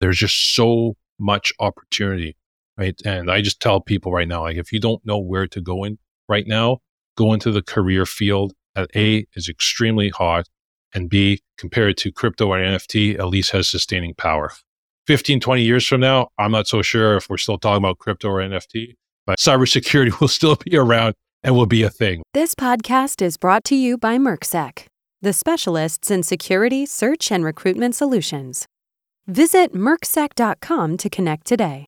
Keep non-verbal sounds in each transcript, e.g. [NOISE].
There's just so much opportunity, right? And I just tell people right now, like, if you don't know where to go in right now, go into the career field that A is extremely hot and B, compared to crypto or NFT, at least has sustaining power. 15, 20 years from now, I'm not so sure if we're still talking about crypto or NFT, but cybersecurity [LAUGHS] will still be around and will be a thing. This podcast is brought to you by MERXEC, the specialists in security, search, and recruitment solutions. Visit MERXEC.com to connect today.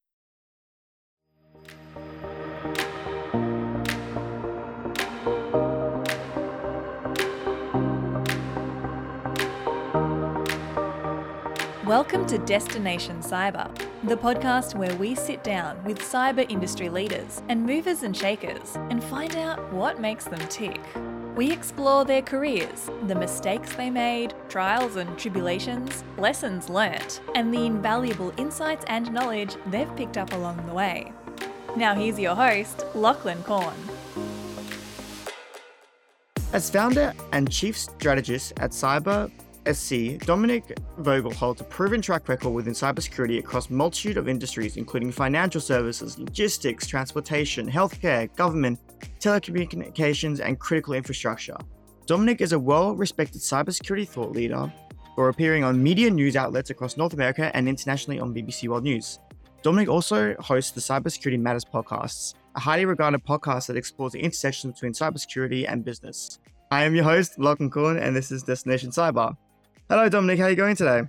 Welcome to Destination Cyber, the podcast where we sit down with cyber industry leaders and movers and shakers and find out what makes them tick. We explore their careers, the mistakes they made, trials and tribulations, lessons learnt, and the invaluable insights and knowledge they've picked up along the way. Now, here's your host, Lachlan Korn. As founder and chief strategist at Cyber SC, Dominic Vogel holds a proven track record within cybersecurity across multitude of industries, including financial services, logistics, transportation, healthcare, government, telecommunications, and critical infrastructure. Dominic is a well respected cybersecurity thought leader for appearing on media news outlets across North America and internationally on BBC World News. Dominic also hosts the Cybersecurity Matters podcasts, a highly regarded podcast that explores the intersection between cybersecurity and business. I am your host, Lachlan Korn, and this is Destination Cyber. Hello, Dominic. How are you going today?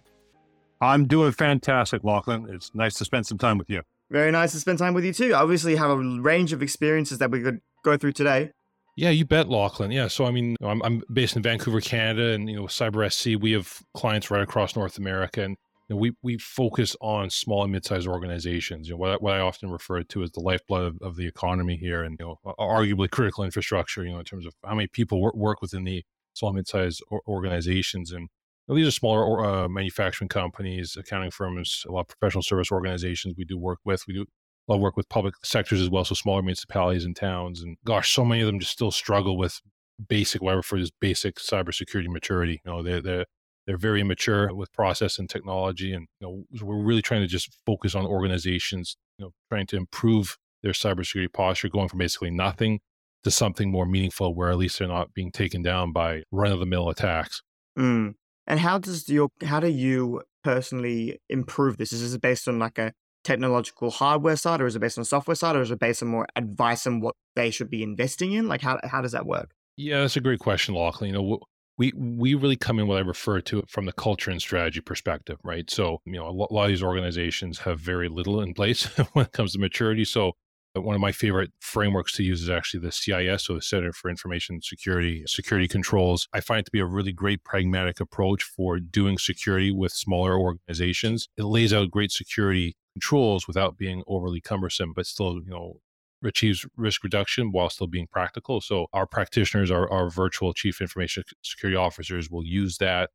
I'm doing fantastic, Lachlan. It's nice to spend some time with you. Very nice to spend time with you too. Obviously, have a range of experiences that we could go through today. Yeah, you bet, Lachlan. Yeah, so I mean, I'm, I'm based in Vancouver, Canada, and you know, Cyber SC. We have clients right across North America, and you know, we we focus on small and mid-sized organizations. You know, what, what I often refer to as the lifeblood of, of, the economy here, and you know, arguably critical infrastructure. You know, in terms of how many people work, work within the small and mid-sized organizations, and these are smaller uh, manufacturing companies, accounting firms, a lot of professional service organizations we do work with. We do a lot of work with public sectors as well, so smaller municipalities and towns. And gosh, so many of them just still struggle with basic, what I refer to as basic cybersecurity maturity. You know, they're, they're, they're very immature with process and technology. And you know, we're really trying to just focus on organizations, you know, trying to improve their cybersecurity posture, going from basically nothing to something more meaningful where at least they're not being taken down by run of the mill attacks. Mm. And how does your how do you personally improve this? Is this based on like a technological hardware side, or is it based on software side, or is it based on more advice on what they should be investing in? Like how how does that work? Yeah, that's a great question, Lachlan. You know, we we really come in what I refer to from the culture and strategy perspective, right? So, you know, a lot of these organizations have very little in place [LAUGHS] when it comes to maturity. So, uh, one of my favorite frameworks to use is actually the CIS, so the Center for Information Security Security Controls. I find it to be a really great pragmatic approach for doing security with smaller organizations. It lays out great security controls without being overly cumbersome, but still, you know, achieves risk reduction while still being practical. So our practitioners, our, our virtual chief information security officers will use that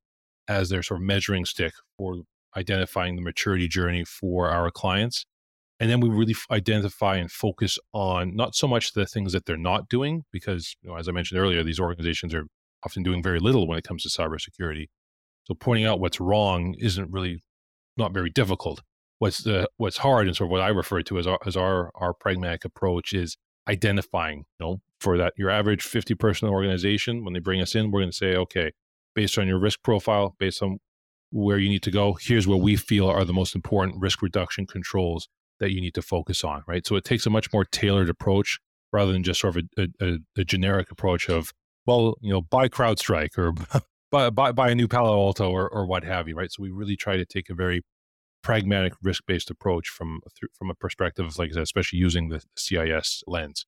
as their sort of measuring stick for identifying the maturity journey for our clients and then we really identify and focus on not so much the things that they're not doing, because, you know, as I mentioned earlier, these organizations are often doing very little when it comes to cybersecurity. So pointing out what's wrong isn't really not very difficult. What's the what's hard and sort of what I refer to as our, as our our pragmatic approach is identifying. You know, for that your average fifty person organization, when they bring us in, we're going to say, okay, based on your risk profile, based on where you need to go, here's where we feel are the most important risk reduction controls that you need to focus on, right? So it takes a much more tailored approach rather than just sort of a, a, a generic approach of, well, you know, buy CrowdStrike or [LAUGHS] buy, buy, buy a new Palo Alto or, or what have you, right? So we really try to take a very pragmatic, risk based approach from from a perspective of, like I said, especially using the CIS lens.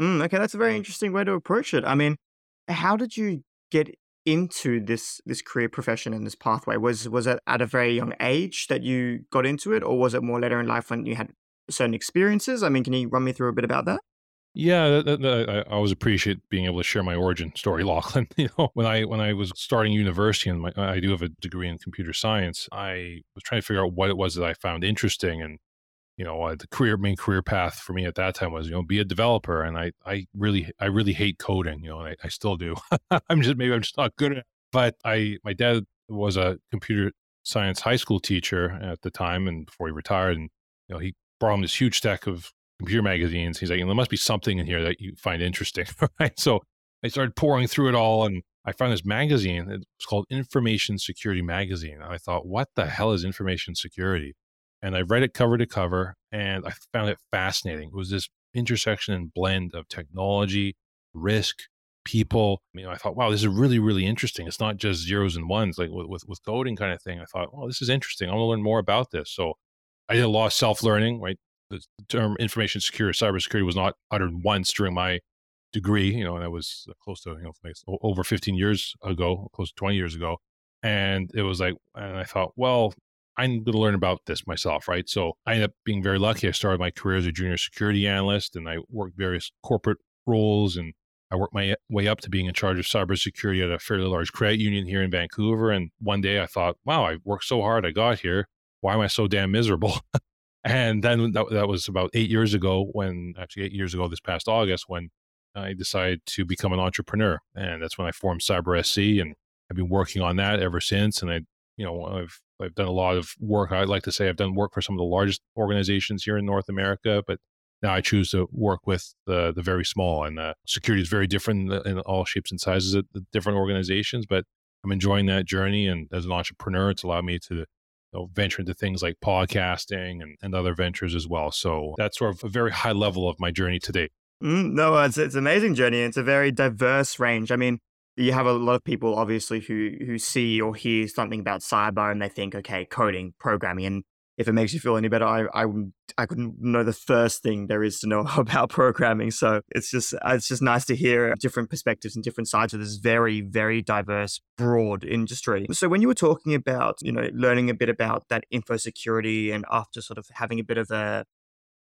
Mm, okay, that's a very interesting way to approach it. I mean, how did you get into this this career profession and this pathway? Was was it at a very young age that you got into it, or was it more later in life when you had certain experiences? I mean, can you run me through a bit about that? Yeah, I always appreciate being able to share my origin story, [LAUGHS] Lachlan. You know, when I when I was starting university, and my, I do have a degree in computer science, I was trying to figure out what it was that I found interesting, and you know uh, the career main career path for me at that time was you know be a developer and i i really i really hate coding you know i, I still do [LAUGHS] i'm just maybe i'm just not good at it but i my dad was a computer science high school teacher at the time, and before he retired, and you know, he brought him this huge stack of computer magazines. He's like, there must be something in here that you find interesting, [LAUGHS] right? So I started pouring through it all, and I found this magazine. It's called Information Security Magazine. And I thought, what the hell is information security? And I read it cover to cover, and I found it fascinating. It was this intersection and blend of technology, risk, people. You know, I thought, wow, this is really, really interesting. It's not just zeros and ones like with, with, coding kind of thing. I thought, well, this is interesting. I want to learn more about this. So I did a lot of self learning, right? The term information security, cybersecurity was not uttered once during my degree, you know, and that was uh, close to, you know, over 15 years ago, close to 20 years ago. And it was like, and I thought, well, I'm going to learn about this myself, right? So I ended up being very lucky. I started my career as a junior security analyst and I worked various corporate roles and I worked my way up to being in charge of cybersecurity at a fairly large credit union here in Vancouver. And one day I thought, wow, I worked so hard. I got here. Why am I so damn miserable? [LAUGHS] and then that, that was about eight years ago when, actually, eight years ago this past August, when I decided to become an entrepreneur. And that's when I formed Cyber SC. And I've been working on that ever since. And I, you know, I've I've done a lot of work. I'd like to say I've done work for some of the largest organizations here in North America, but now I choose to work with the the very small. And uh, security is very different in all shapes and sizes the different organizations. But I'm enjoying that journey, and as an entrepreneur, it's allowed me to know, venture into things like podcasting and, and other ventures as well. So that's sort of a very high level of my journey today. Mm, no, it's it's an amazing journey. It's a very diverse range. I mean, you have a lot of people obviously who who see or hear something about cyber and they think, okay, coding, programming, and if it makes you feel any better, I I I couldn't know the first thing there is to know [LAUGHS] about programming. So it's just uh, it's just nice to hear different perspectives and different sides of this very very diverse, broad industry. So when you were talking about you know learning a bit about that info security and after sort of having a bit of a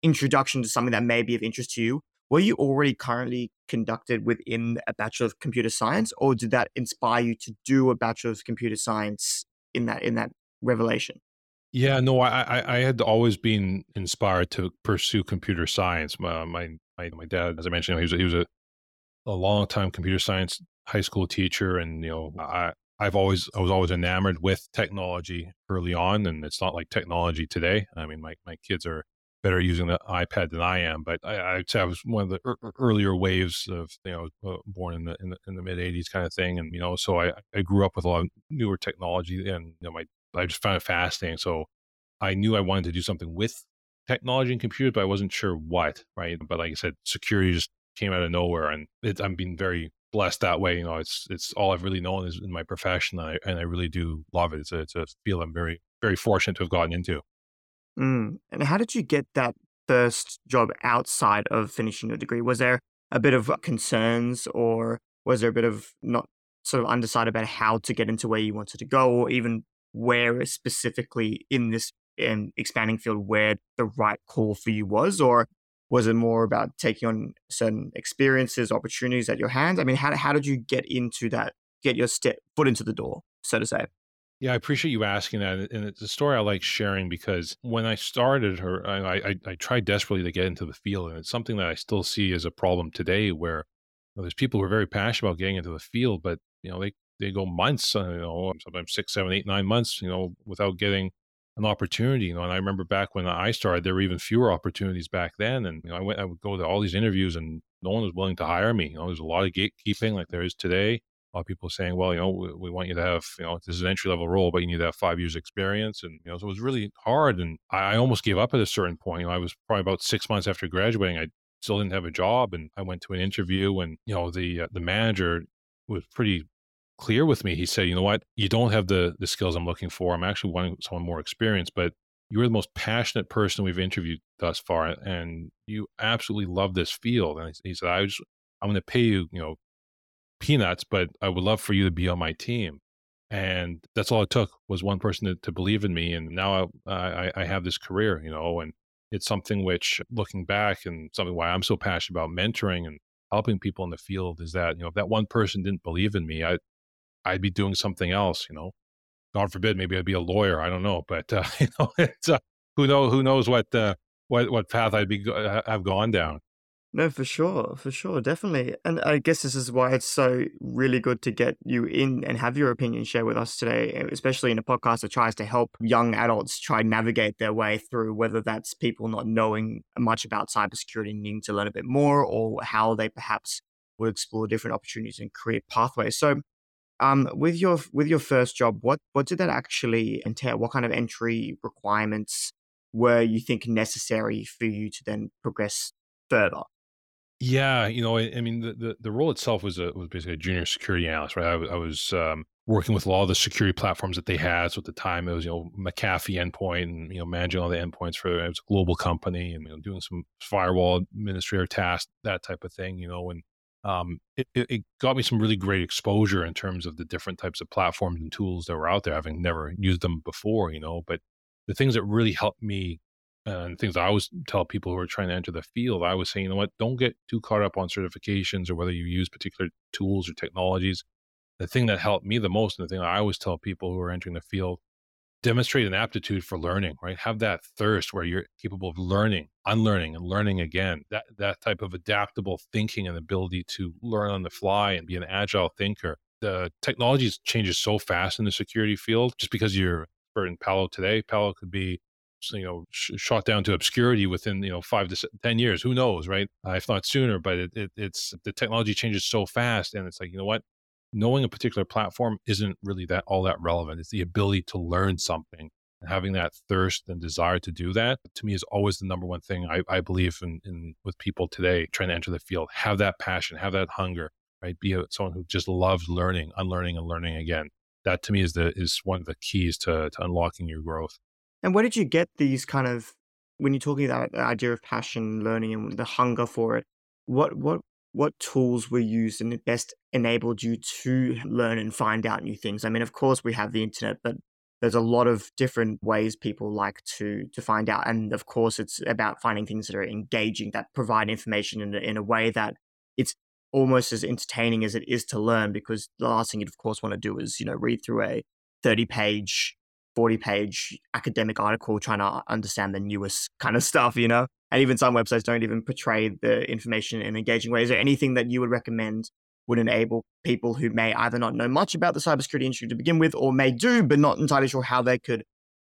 introduction to something that may be of interest to you, were you already currently conducted within a Bachelor of Computer Science, or did that inspire you to do a Bachelor of Computer Science in that in that revelation? Yeah, no, I, I, had always been inspired to pursue computer science. My my my, dad, as I mentioned, he was he was a a long time computer science high school teacher, and you know, I I've always I was always enamored with technology early on, and it's not like technology today. I mean, my my kids are better using the iPad than I am, but I, I'd say I was one of the er- earlier waves of you know uh, born in the in the, the mid '80s kind of thing, and you know, so I I grew up with a lot of newer technology, and you know, my I just found it fascinating. So I knew I wanted to do something with technology and computers, but I wasn't sure what, right? But like I said, security just came out of nowhere and it, I'm being very blessed that way. You know, it's, it's all I've really known is in my profession. And I, and I really do love it. It's a, it's a field I'm very, very fortunate to have gotten into. Mm. And how did you get that first job outside of finishing your degree? Was there a bit of concerns or was there a bit of not sort of undecided about how to get into where you wanted to go or even where specifically in this in expanding field where the right call for you was or was it more about taking on certain experiences opportunities at your hands i mean how, how did you get into that get your step foot into the door so to say yeah, I appreciate you asking that, and it's a story I like sharing because when I started her, I, I, I tried desperately to get into the field, and it's something that I still see as a problem today. Where you know, there's people who are very passionate about getting into the field, but you know they they go months, uh, you know, sometimes six, seven, eight, nine months, you know, without getting an opportunity. You know, and I remember back when I started, there were even fewer opportunities back then. And you know, I went, I would go to all these interviews, and no one was willing to hire me. You know, there's a lot of gatekeeping, like there is today. A lot of people saying, "Well, you know, we, we want you to have, you know, this is an entry level role, but you need to have five years experience." And you know, so it was really hard, and I, I almost gave up at a certain point. You know, I was probably about six months after graduating. I still didn't have a job, and I went to an interview, and you know, the uh, the manager was pretty clear with me. He said, "You know what? You don't have the the skills I'm looking for. I'm actually wanting someone more experienced, but you're the most passionate person we've interviewed thus far, and you absolutely love this field." And he said, "I just I'm going to pay you, you know, peanuts, but I would love for you to be on my team." And that's all it took was one person to, to believe in me, and now I, I, I have this career, you know, and it's something which, looking back, and something why I'm so passionate about mentoring and helping people in the field is that you know if that one person didn't believe in me, I I'd be doing something else, you know. God forbid, maybe I'd be a lawyer. I don't know, but uh, [LAUGHS] you know, it's uh, who knows who knows what uh, what what path I'd be have gone down. No, for sure, for sure, definitely. And I guess this is why it's so really good to get you in and have your opinion share with us today, especially in a podcast that tries to help young adults try navigate their way through whether that's people not knowing much about cybersecurity and needing to learn a bit more or how they perhaps would explore different opportunities and career pathways. So um, with your with your first job, what what did that actually entail? What kind of entry requirements were you think necessary for you to then progress further? Yeah, you know, I, I mean, the, the, the role itself was a was basically a junior security analyst, right? I, I was um, working with a lot of the security platforms that they had. So at the time, it was you know McAfee endpoint, and you know managing all the endpoints for it was a global company, and you know doing some firewall administrator tasks, that type of thing. You know, and um, it, it got me some really great exposure in terms of the different types of platforms and tools that were out there, having never used them before. You know, but the things that really helped me and things I always tell people who are trying to enter the field, I was saying, you know what, don't get too caught up on certifications or whether you use particular tools or technologies. The thing that helped me the most, and the thing I always tell people who are entering the field, demonstrate an aptitude for learning, right? Have that thirst where you're capable of learning, unlearning, and learning again. That that type of adaptable thinking and ability to learn on the fly and be an agile thinker. The technology changes so fast in the security field. Just because you're in Palo today, Palo could be you know sh- shot down to obscurity within you know five to ten years who knows right uh, if not sooner but it, it, it's the technology changes so fast and it's like you know what knowing a particular platform isn't really that all that relevant. It's the ability to learn something and having that thirst and desire to do that to me is always the number one thing i, I believe in, in with people today trying to enter the field. Have that passion have that hunger right? Be a, someone who just loves learning unlearning and learning again. That to me is the is one of the keys to, to unlocking your growth. And where did you get these kind of when you're talking about the idea of passion, learning, and the hunger for it? What what what tools were used and best enabled you to learn and find out new things? I mean, of course, we have the internet, but there's a lot of different ways people like to to find out, and of course, it's about finding things that are engaging, that provide information in a, in a way that it's almost as entertaining as it is to learn. Because the last thing you'd of course want to do is you know read through a 30 page 40 page academic article trying to understand the newest kind of stuff, you know? And even some websites don't even portray the information in engaging ways. Is there anything that you would recommend would enable people who may either not know much about the cybersecurity industry to begin with or may do, but not entirely sure how they could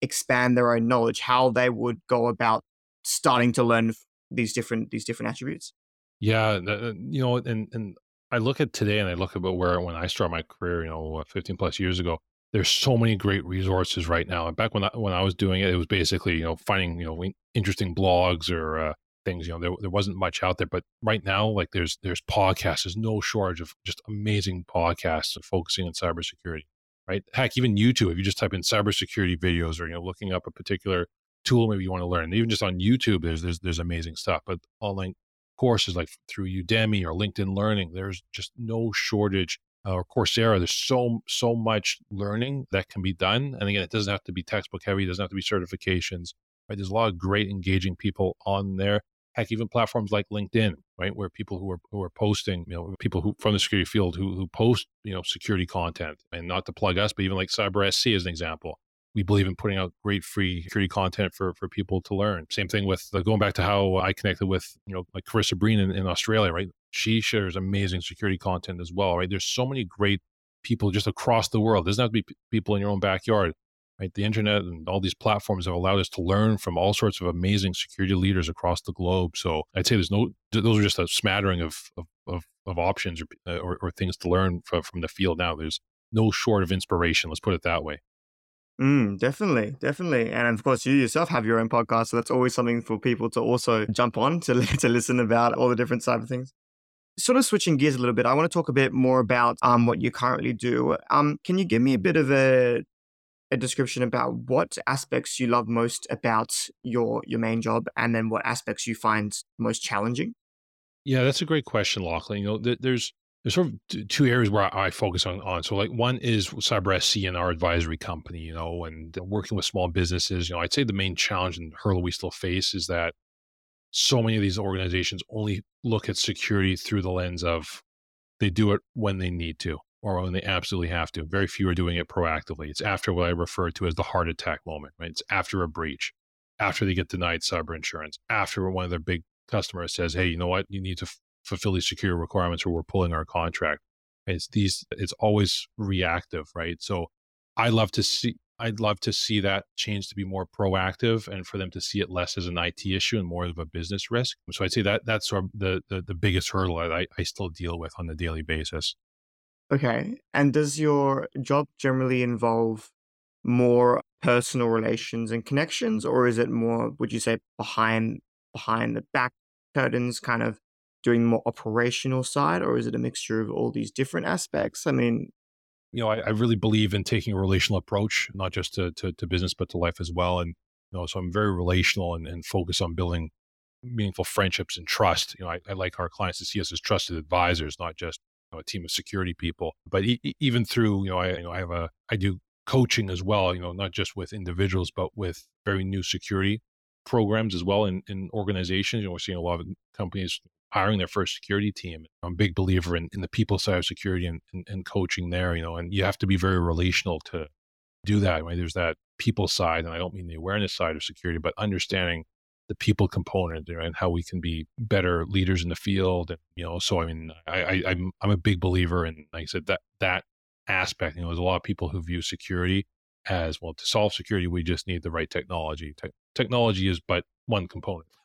expand their own knowledge, how they would go about starting to learn these different these different attributes? Yeah, uh, you know, and and I look at today and I look about where when I started my career, you know, 15 plus years ago, there's so many great resources right now. And back when I, when I was doing it, it was basically you know finding you know interesting blogs or uh, things. You know, there there wasn't much out there. But right now, like there's there's podcasts. There's no shortage of just amazing podcasts focusing on cybersecurity. Right? Heck, even YouTube. If you just type in cybersecurity videos or you know looking up a particular tool maybe you want to learn, even just on YouTube, there's there's there's amazing stuff. But online courses like through Udemy or LinkedIn Learning, there's just no shortage or Coursera, there's so so much learning that can be done. And again, it doesn't have to be textbook heavy. It doesn't have to be certifications. Right? There's a lot of great engaging people on there. Heck, even platforms like LinkedIn, right, where people who are who are posting, you know, people who from the security field who who post, you know, security content, and not to plug us, but even like Cyber SC as an example. We believe in putting out great free security content for for people to learn. Same thing with uh, going back to how I connected with, you know, like Karissa Breen in, in Australia, right? she shares amazing security content as well, right? There's so many great people just across the world. It doesn't have to be p- people in your own backyard, right? The internet and all these platforms have allowed us to learn from all sorts of amazing security leaders across the globe. So I'd say there's no, those are just a smattering of, of, of, of options or, uh, or, or, things to learn from, from the field now. There's no short of inspiration. Let's put it that way. Mm, definitely, definitely, and of course, you yourself have your own podcast, so that's always something for people to also jump on to [LAUGHS] to listen about all the different cyber things sort of switching gears a little bit, I want to talk a bit more about um, what you currently do. Um, can you give me a bit of a, a description about what aspects you love most about your your main job, and then what aspects you find most challenging? Yeah, that's a great question, Lachlan. You know, th- there's there's sort of two areas where I focus on, on. So like one is CyberSC and our advisory company, you know, and working with small businesses. You know, I'd say the main challenge and hurdle we still face is that so many of these organizations only look at security through the lens of they do it when they need to or when they absolutely have to. Very few are doing it proactively. It's after what I refer to as the heart attack moment, right? It's after a breach, after they get denied cyber insurance, after one of their big customers says, "Hey, you know what? You need to f- fulfill these security requirements, or we're pulling our contract." It's these. It's always reactive, right? So, I love to see. I'd love to see that change to be more proactive and for them to see it less as an IT issue and more of a business risk. So I'd say that that's sort of the, the, the biggest hurdle that I, I still deal with on a daily basis. Okay. And does your job generally involve more personal relations and connections, or is it more, would you say, behind behind the back curtains, kind of doing more operational side, or is it a mixture of all these different aspects? I mean, you know, I, I really believe in taking a relational approach, not just to, to, to business, but to life as well. And you know, so I'm very relational and, and focus on building meaningful friendships and trust. You know, I, I like our clients to see us as trusted advisors, not just know, a team of security people. But e- even through, you know, I, you know, I have a, I do coaching as well, you know, not just with individuals, but with very new security programs as well in, in organizations. You know, we're seeing a lot of companies hiring their first security team. I'm a big believer in, in the people side of security and, and, and coaching there, you know, and you have to be very relational to do that. Right? There's that people side, and I don't mean the awareness side of security, but understanding the people component and how we can be better leaders in the field. And, you know, so I mean, I, I I'm, I'm a big believer in, like I said, that that aspect. You know, there's a lot of people who view security as well. To solve security, we just need the right technology. Te- technology is but one component. [LAUGHS]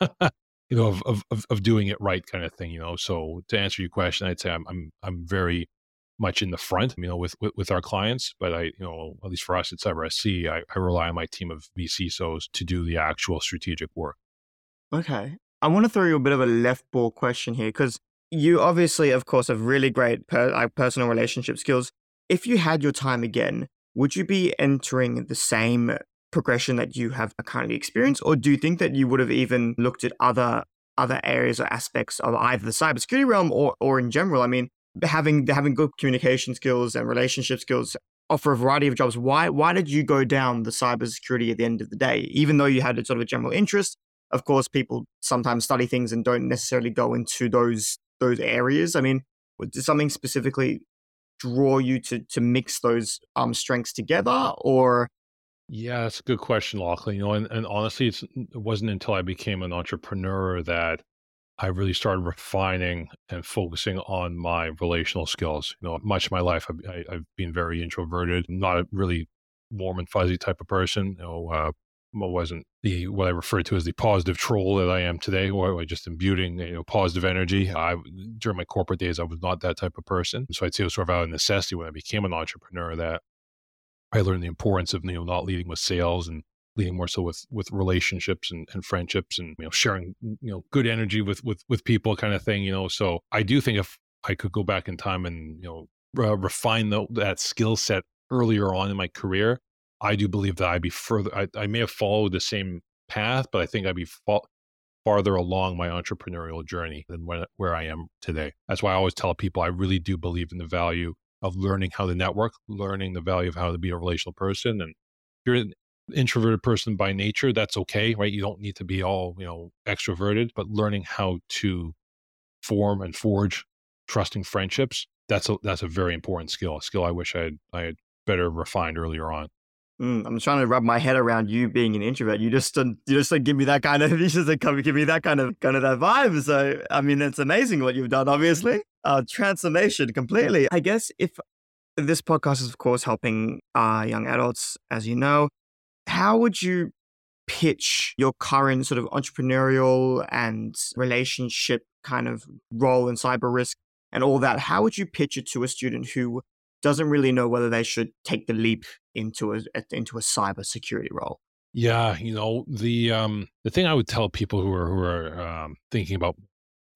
you know, of, of of doing it right, kind of thing. You know, so to answer your question, I'd say I'm I'm I'm very much in the front, you know, with, with, with our clients. But I, you know, at least for us at CyberSC, I, I rely on my team of vCISOs to do the actual strategic work. Okay. I want to throw you a bit of a left ball question here because you obviously, of course, have really great per- like personal relationship skills. If you had your time again, would you be entering the same progression that you have currently experienced, or do you think that you would have even looked at other other areas or aspects of either the cybersecurity realm or or in general? I mean, having having good communication skills and relationship skills offer a variety of jobs. Why why did you go down the cybersecurity at the end of the day, even though you had a sort of a general interest? Of course, people sometimes study things and don't necessarily go into those those areas. I mean, did something specifically draw you to to mix those um strengths together, or? Yeah, that's a good question, Lachlan. You know, and, and honestly, it wasn't until I became an entrepreneur that I really started refining and focusing on my relational skills. You know, much of my life, I've, I, have been very introverted, not a really warm and fuzzy type of person. You know, uh, wasn't the what I refer to as the positive troll that I am today, or I just imbuing you know positive energy. I during my corporate days, I was not that type of person, so I'd say it was sort of out of necessity when I became an entrepreneur that I learned the importance of you know not leading with sales and leading more so with with relationships and, and friendships and you know sharing you know good energy with with with people kind of thing. You know, so I do think if I could go back in time and you know refine the, that skill set earlier on in my career I do believe that I'd be further, I, I may have followed the same path, but I think I'd be fa- farther along my entrepreneurial journey than where I am today. That's why I always tell people I really do believe in the value of learning how to network, learning the value of how to be a relational person. And if you're an introverted person by nature, that's okay, right? You don't need to be all, you know, extroverted, but learning how to form and forge trusting friendships, that's a, that's a very important skill, a skill I wish I had, I had better refined earlier on. Mm, I'm trying to wrap my head around you being an introvert. You just you just like give me that kind of [LAUGHS] you just like give me that kind of kind of that vibe. So I mean, it's amazing what you've done. Obviously, uh, transformation completely. I guess if this podcast is of course helping uh, young adults, as you know, how would you pitch your current sort of entrepreneurial and relationship kind of role in cyber risk and all that? How would you pitch it to a student who doesn't really know whether they should take the leap into a into a cyber security role. Yeah, you know the um, the thing I would tell people who are who are um, thinking about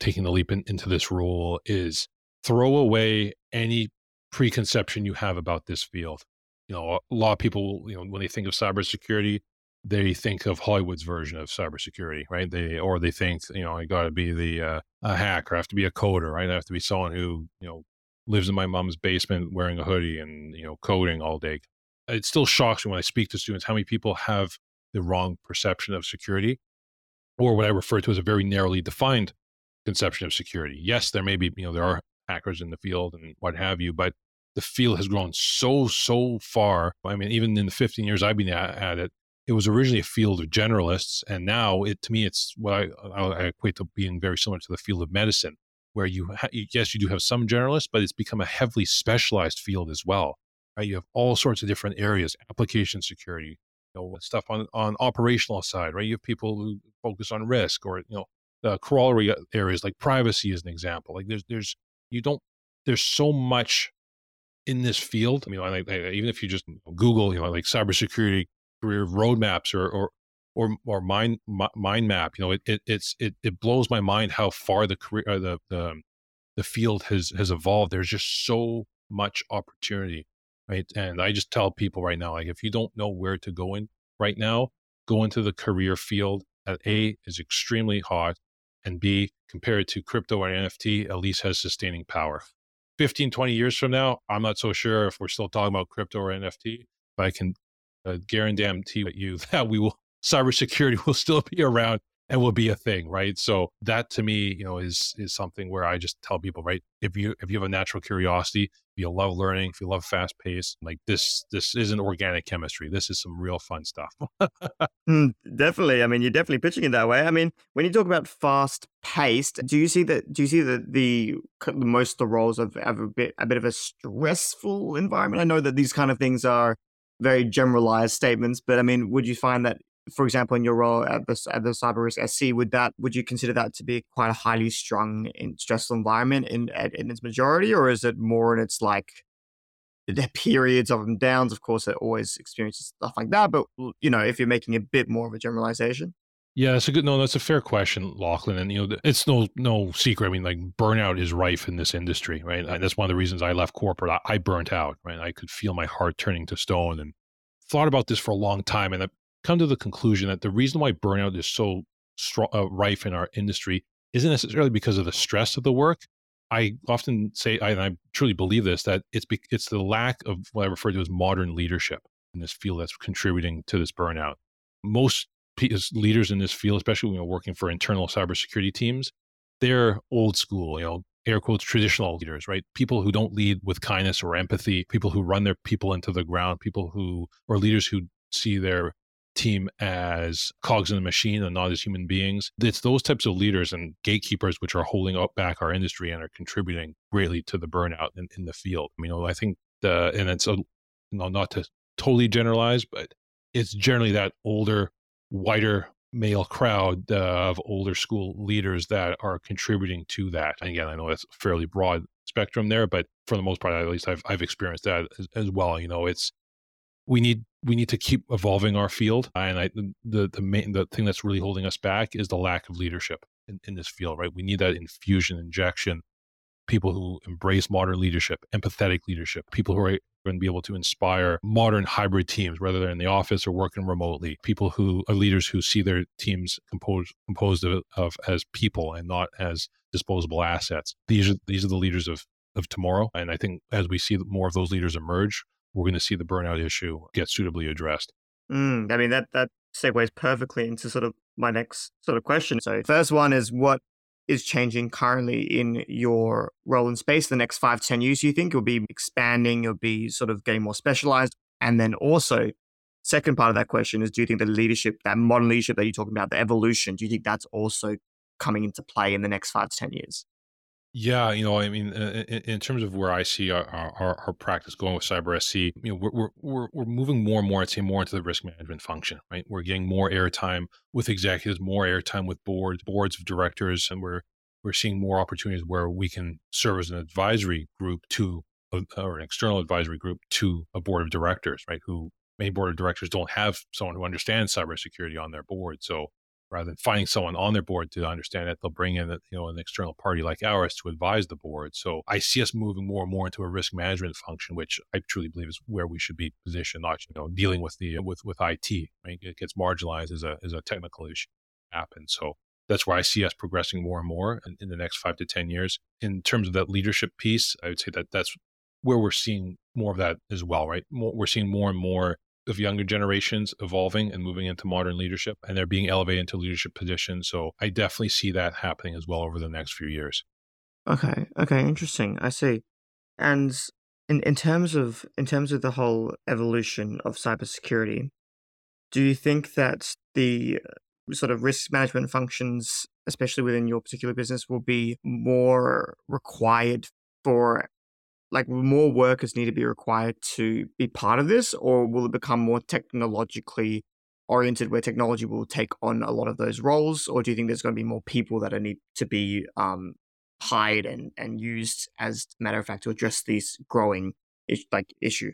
taking the leap in, into this role is throw away any preconception you have about this field. You know, a lot of people, you know, when they think of cybersecurity, they think of Hollywood's version of cybersecurity, right? They or they think, you know, I got to be the uh, a hacker, I have to be a coder, right? I have to be someone who, you know, lives in my mom's basement wearing a hoodie and you know coding all day. It still shocks me when I speak to students how many people have the wrong perception of security, or what I refer to as a very narrowly defined conception of security. Yes, there may be you know there are hackers in the field and what have you, but the field has grown so so far. I mean, even in the 15 years I've been at, it, it was originally a field of generalists, and now it to me it's what I, I equate to being very similar to the field of medicine, where you ha- yes you do have some generalists, but it's become a heavily specialized field as well. Right? You have all sorts of different areas, application security, you know, stuff on on operational side, right? You have people who focus on risk, or you know, the corollary uh, areas like privacy is an example. Like there's there's you don't there's so much in this field. I mean, like, even if you just Google, you know, like cybersecurity career roadmaps or or or, or mind mind map, you know, it, it it's it it blows my mind how far the career uh, the the the field has has evolved. There's just so much opportunity, right? And I just tell people right now, like if you don't know where to go in right now, go into the career field. That A is extremely hot, and B compared to crypto or NFT, at least has sustaining power. 15, 20 years from now, I'm not so sure if we're still talking about crypto or NFT, but I can uh, guarantee you that [LAUGHS] we will cybersecurity [LAUGHS] will still be around and will be a thing, right? So that to me, you know, is is something where I just tell people, right? If you if you have a natural curiosity, if you love learning, if you love fast pace, like this this isn't organic chemistry. This is some real fun stuff. [LAUGHS] mm, definitely. I mean, you're definitely pitching it that way. I mean, when you talk about fast paced, do you see that? Do you see that the, the most of the roles of have a bit a bit of a stressful environment? I know that these kind of things are very generalized statements, but I mean, would you find that for example, in your role at the at the cyber risk SC, would that would you consider that to be quite a highly strung and stressful environment in in its majority, or is it more in its like the [LAUGHS] periods of and downs? Of course, it always experiences stuff like that, but you know, if you're making a bit more of a generalization. Yeah, that's a good no. That's a fair question, Lachlan. And you know, it's no no secret. I mean, like burnout is rife in this industry, right? And that's one of the reasons I left corporate. I, I burnt out, right? I could feel my heart turning to stone, and thought about this for a long time. And come to the conclusion that the reason why burnout is so strong, uh, rife in our industry isn't necessarily because of the stress of the work. I often say, and I truly believe this, that it's be, it's the lack of what I refer to as modern leadership in this field that's contributing to this burnout. Most leaders in this field, especially when you're working for internal cybersecurity teams, they're old school, you know, air quotes traditional leaders, right? People who don't lead with kindness or empathy, people who run their people into the ground, people who or leaders who see their team as cogs in the machine and not as human beings. It's those types of leaders and gatekeepers which are holding up back our industry and are contributing greatly to the burnout in, in the field. I mean, you know, I think the and it's a not to totally generalize, but it's generally that older, whiter male crowd uh, of older school leaders that are contributing to that. And again, I know that's a fairly broad spectrum there, but for the most part, at least I've I've experienced that as, as well. You know, it's we need we need to keep evolving our field. And I, the the main the thing that's really holding us back is the lack of leadership in, in this field. Right, we need that infusion, injection. People who embrace modern leadership, empathetic leadership, people who are going to be able to inspire modern hybrid teams, whether they're in the office or working remotely. People who are leaders who see their teams composed composed of, of as people and not as disposable assets. These are these are the leaders of of tomorrow. And I think as we see more of those leaders emerge, we're going to see the burnout issue get suitably addressed. Mm, I mean, that, that segues perfectly into sort of my next sort of question. So, first one is what is changing currently in your role in space the next five 10 years? Do you think you'll be expanding, you'll be sort of getting more specialized? And then also, second part of that question is do you think the leadership, that modern leadership that you're talking about, the evolution, do you think that's also coming into play in the next five 10 years? Yeah, you know, I mean, uh, in, in terms of where I see our, our, our, practice going with Cyber SC, you know, we're, we're, we're moving more and more, I'd say, more into the risk management function, right? We're getting more airtime with executives, more airtime with boards, boards of directors, and we're we're seeing more opportunities where we can serve as an advisory group to, uh, or an external advisory group to a board of directors, right? Who many board of directors don't have someone who understands cybersecurity on their board, so rather than finding someone on their board to understand it, they'll bring in a, you know an external party like ours to advise the board. So I see us moving more and more into a risk management function, which I truly believe is where we should be positioned, not you know dealing with the with with IT. Right? It gets marginalized as a as a technical issue happen. So that's where I see us progressing more and more in, in the next five to ten years. In terms of that leadership piece, I would say that that's where we're seeing more of that as well. Right, more, we're seeing more and more of younger generations evolving and moving into modern leadership and they're being elevated into leadership positions. So I definitely see that happening as well over the next few years. Okay. Okay. Interesting. I see. And in, in terms of in terms of the whole evolution of cybersecurity, do you think that the uh, sort of risk management functions, especially within your particular business, will be more required for like more workers need to be required to be part of this, or will it become more technologically oriented where technology will take on a lot of those roles, or do you think there's going to be more people that are need to be um, hired and, and used as matter of fact to address these growing like issue?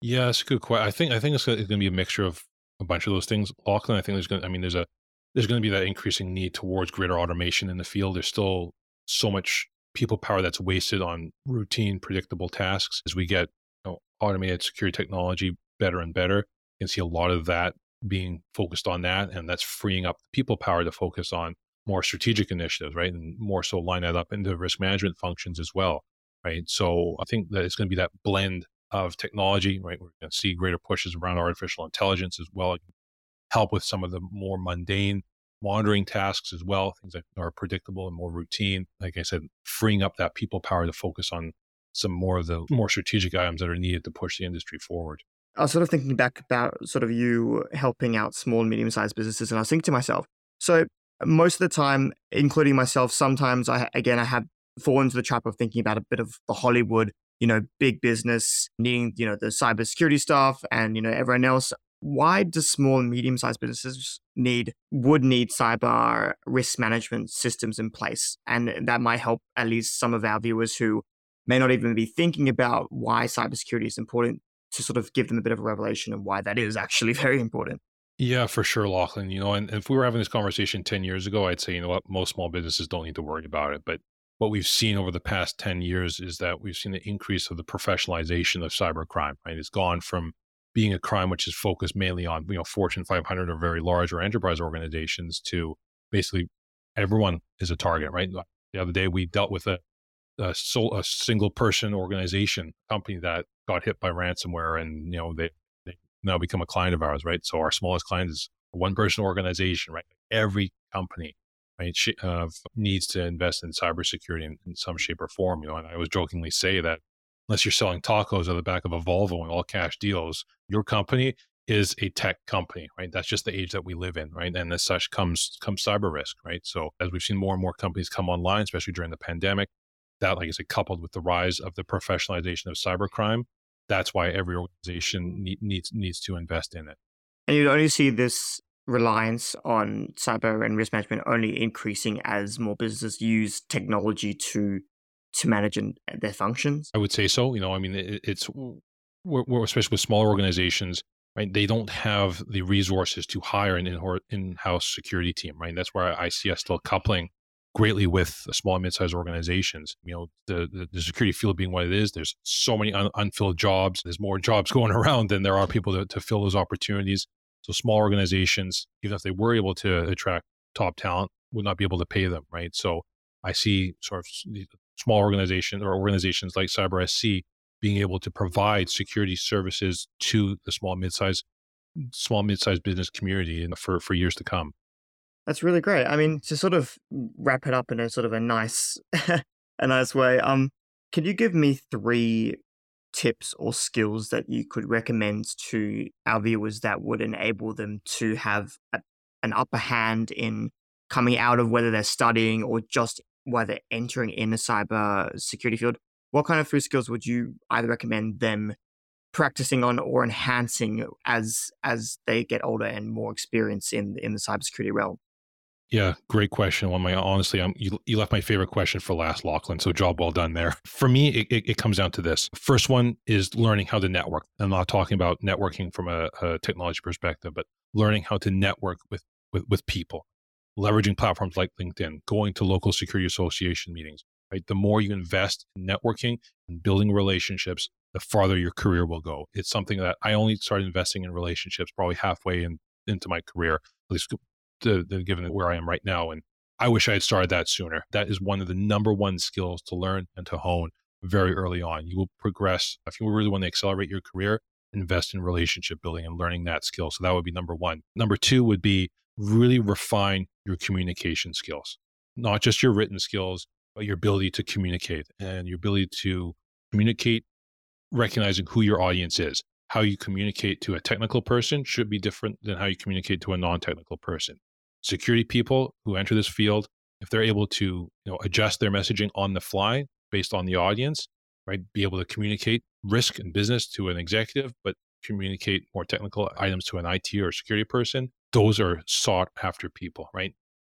Yeah, a good question. I think I think it's going to be a mixture of a bunch of those things. Lachlan, I think there's going. to I mean, there's a there's going to be that increasing need towards greater automation in the field. There's still so much people power that's wasted on routine, predictable tasks. As we get you know, automated security technology better and better, you can see a lot of that being focused on that, and that's freeing up people power to focus on more strategic initiatives, right, and more so line that up into risk management functions as well, right. So I think that it's going to be that blend of technology, right? We're going to see greater pushes around artificial intelligence as well, help with some of the more mundane monitoring tasks as well, things that are predictable and more routine. Like I said, freeing up that people power to focus on some more of the more strategic items that are needed to push the industry forward. I was sort of thinking back about sort of you helping out small and medium sized businesses, and I was thinking to myself, so most of the time, including myself, sometimes I again I have fallen into the trap of thinking about a bit of the Hollywood you know, big business needing, you know, the cybersecurity stuff and, you know, everyone else. Why do small and medium sized businesses need, would need cyber risk management systems in place? And that might help at least some of our viewers who may not even be thinking about why cybersecurity is important to sort of give them a bit of a revelation of why that is actually [LAUGHS] very important. Yeah, for sure, Lachlan. You know, and if we were having this conversation 10 years ago, I'd say, you know what, most small businesses don't need to worry about it. But what we've seen over the past 10 years is that we've seen an increase of the professionalization of cybercrime, right? It's gone from being a crime which is focused mainly on, you know, Fortune 500 or very large or enterprise organizations to basically everyone is a target, right? The other day we dealt with a, a, sole, a single person organization company that got hit by ransomware and, you know, they, they now become a client of ours, right? So our smallest client is a one person organization, right? Every company right, uh, needs to invest in cybersecurity in, in some shape or form. You know, and I was jokingly say that unless you're selling tacos at the back of a Volvo and all cash deals, your company is a tech company, right? That's just the age that we live in, right? And as such comes comes cyber risk, right? So as we've seen more and more companies come online, especially during the pandemic, that like I said, coupled with the rise of the professionalization of cybercrime, that's why every organization need, needs needs to invest in it. And you only see this reliance on cyber and risk management only increasing as more businesses use technology to to manage in, uh, their functions? I would say so. You know, I mean, it, it's we're, we're, especially with smaller organizations, right? They don't have the resources to hire an in-house security team, right? And that's where I see us still coupling greatly with small and mid-sized organizations. You know, the, the, the, security field being what it is, there's so many un, unfilled jobs. There's more jobs [LAUGHS] going around than there are people to, to fill those opportunities. So small organizations, even if they were able to attract top talent, would not be able to pay them, right? So I see sort of small organizations or organizations like CyberSC being able to provide security services to the small mid-sized small mid-sized business community for for years to come. That's really great. I mean, to sort of wrap it up in a sort of a nice [LAUGHS] a nice way, um, can you give me three tips or skills that you could recommend to our viewers that would enable them to have a, an upper hand in coming out of whether they're studying or just whether entering in the cyber security field? What kind of three skills would you either recommend them practicing on or enhancing as as they get older and more experience in in the cybersecurity realm? Yeah, great question. One, my honestly, I'm, you, you left my favorite question for last, Lachlan. So job well done there. [LAUGHS] For me, it, it, it comes down to this. First one is learning how to network. I'm not talking about networking from a, a technology perspective, but learning how to network with, with with people, leveraging platforms like LinkedIn, going to local security association meetings. Right, the more you invest in networking and building relationships, the farther your career will go. It's something that I only started investing in relationships probably halfway in, into my career, at least to, to given where I am right now. And I wish I had started that sooner. That is one of the number one skills to learn and to hone very early on. You will progress. If you really want to accelerate your career, invest in relationship building and learning that skill. So that would be number one. Number two would be really refine your communication skills, not just your written skills, but your ability to communicate and your ability to communicate, recognizing who your audience is. how you communicate to a technical person should be different than how you communicate to a non-technical person. Security people who enter this field, if they're able to you know, adjust their messaging on the fly based on the audience, right, be able to communicate risk and business to an executive, but communicate more technical items to an IT or security person, those are sought after people, right?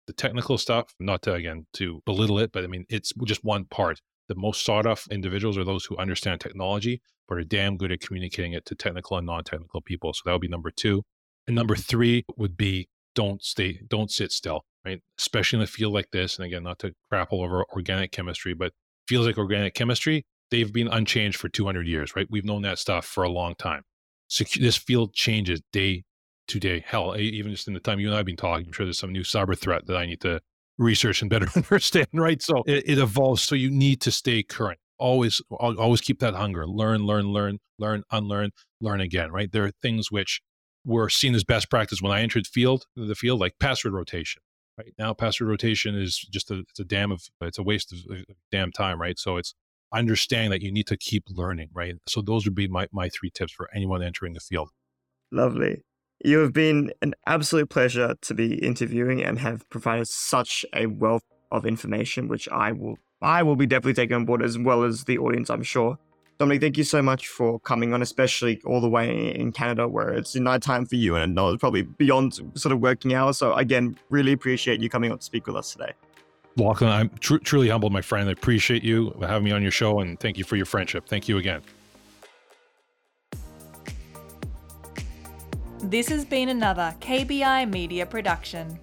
The technical stuff, not to again to belittle it, but I mean it's just one part. The most sought after individuals are those who understand technology, but are damn good at communicating it to technical and non-technical people. So that would be number two. And number three would be don't stay, don't sit still, right? Especially in a field like this. And again, not to crap all over organic chemistry, but feels like organic chemistry, they've been unchanged for 200 years, right? We've known that stuff for a long time. Secu- this field changes day to day. Hell, even just in the time you and I have been talking, I'm sure there's some new cyber threat that I need to research and better [LAUGHS] understand, right? So it, it evolves. So you need to stay current. Always, always keep that hunger. Learn, learn, learn, learn, unlearn, learn again, right? There are things which were seen as best practice when I entered field, the field, like password rotation. Right now, password rotation is just a, it's a damn of, it's a waste of, of damn time, right? So it's understanding that you need to keep learning, right? So those would be my, my three tips for anyone entering the field. Lovely. You have been an absolute pleasure to be interviewing and have provided such a wealth of information, which I will I will be definitely taking on board as well as the audience, I'm sure. Dominic, thank you so much for coming on, especially all the way in Canada where it's night time for you and it's probably beyond sort of working hours. So again, really appreciate you coming on to speak with us today. Lachlan, I'm tr- truly humbled, my friend. I appreciate you having me on your show and thank you for your friendship. Thank you again. This has been another KBI Media production.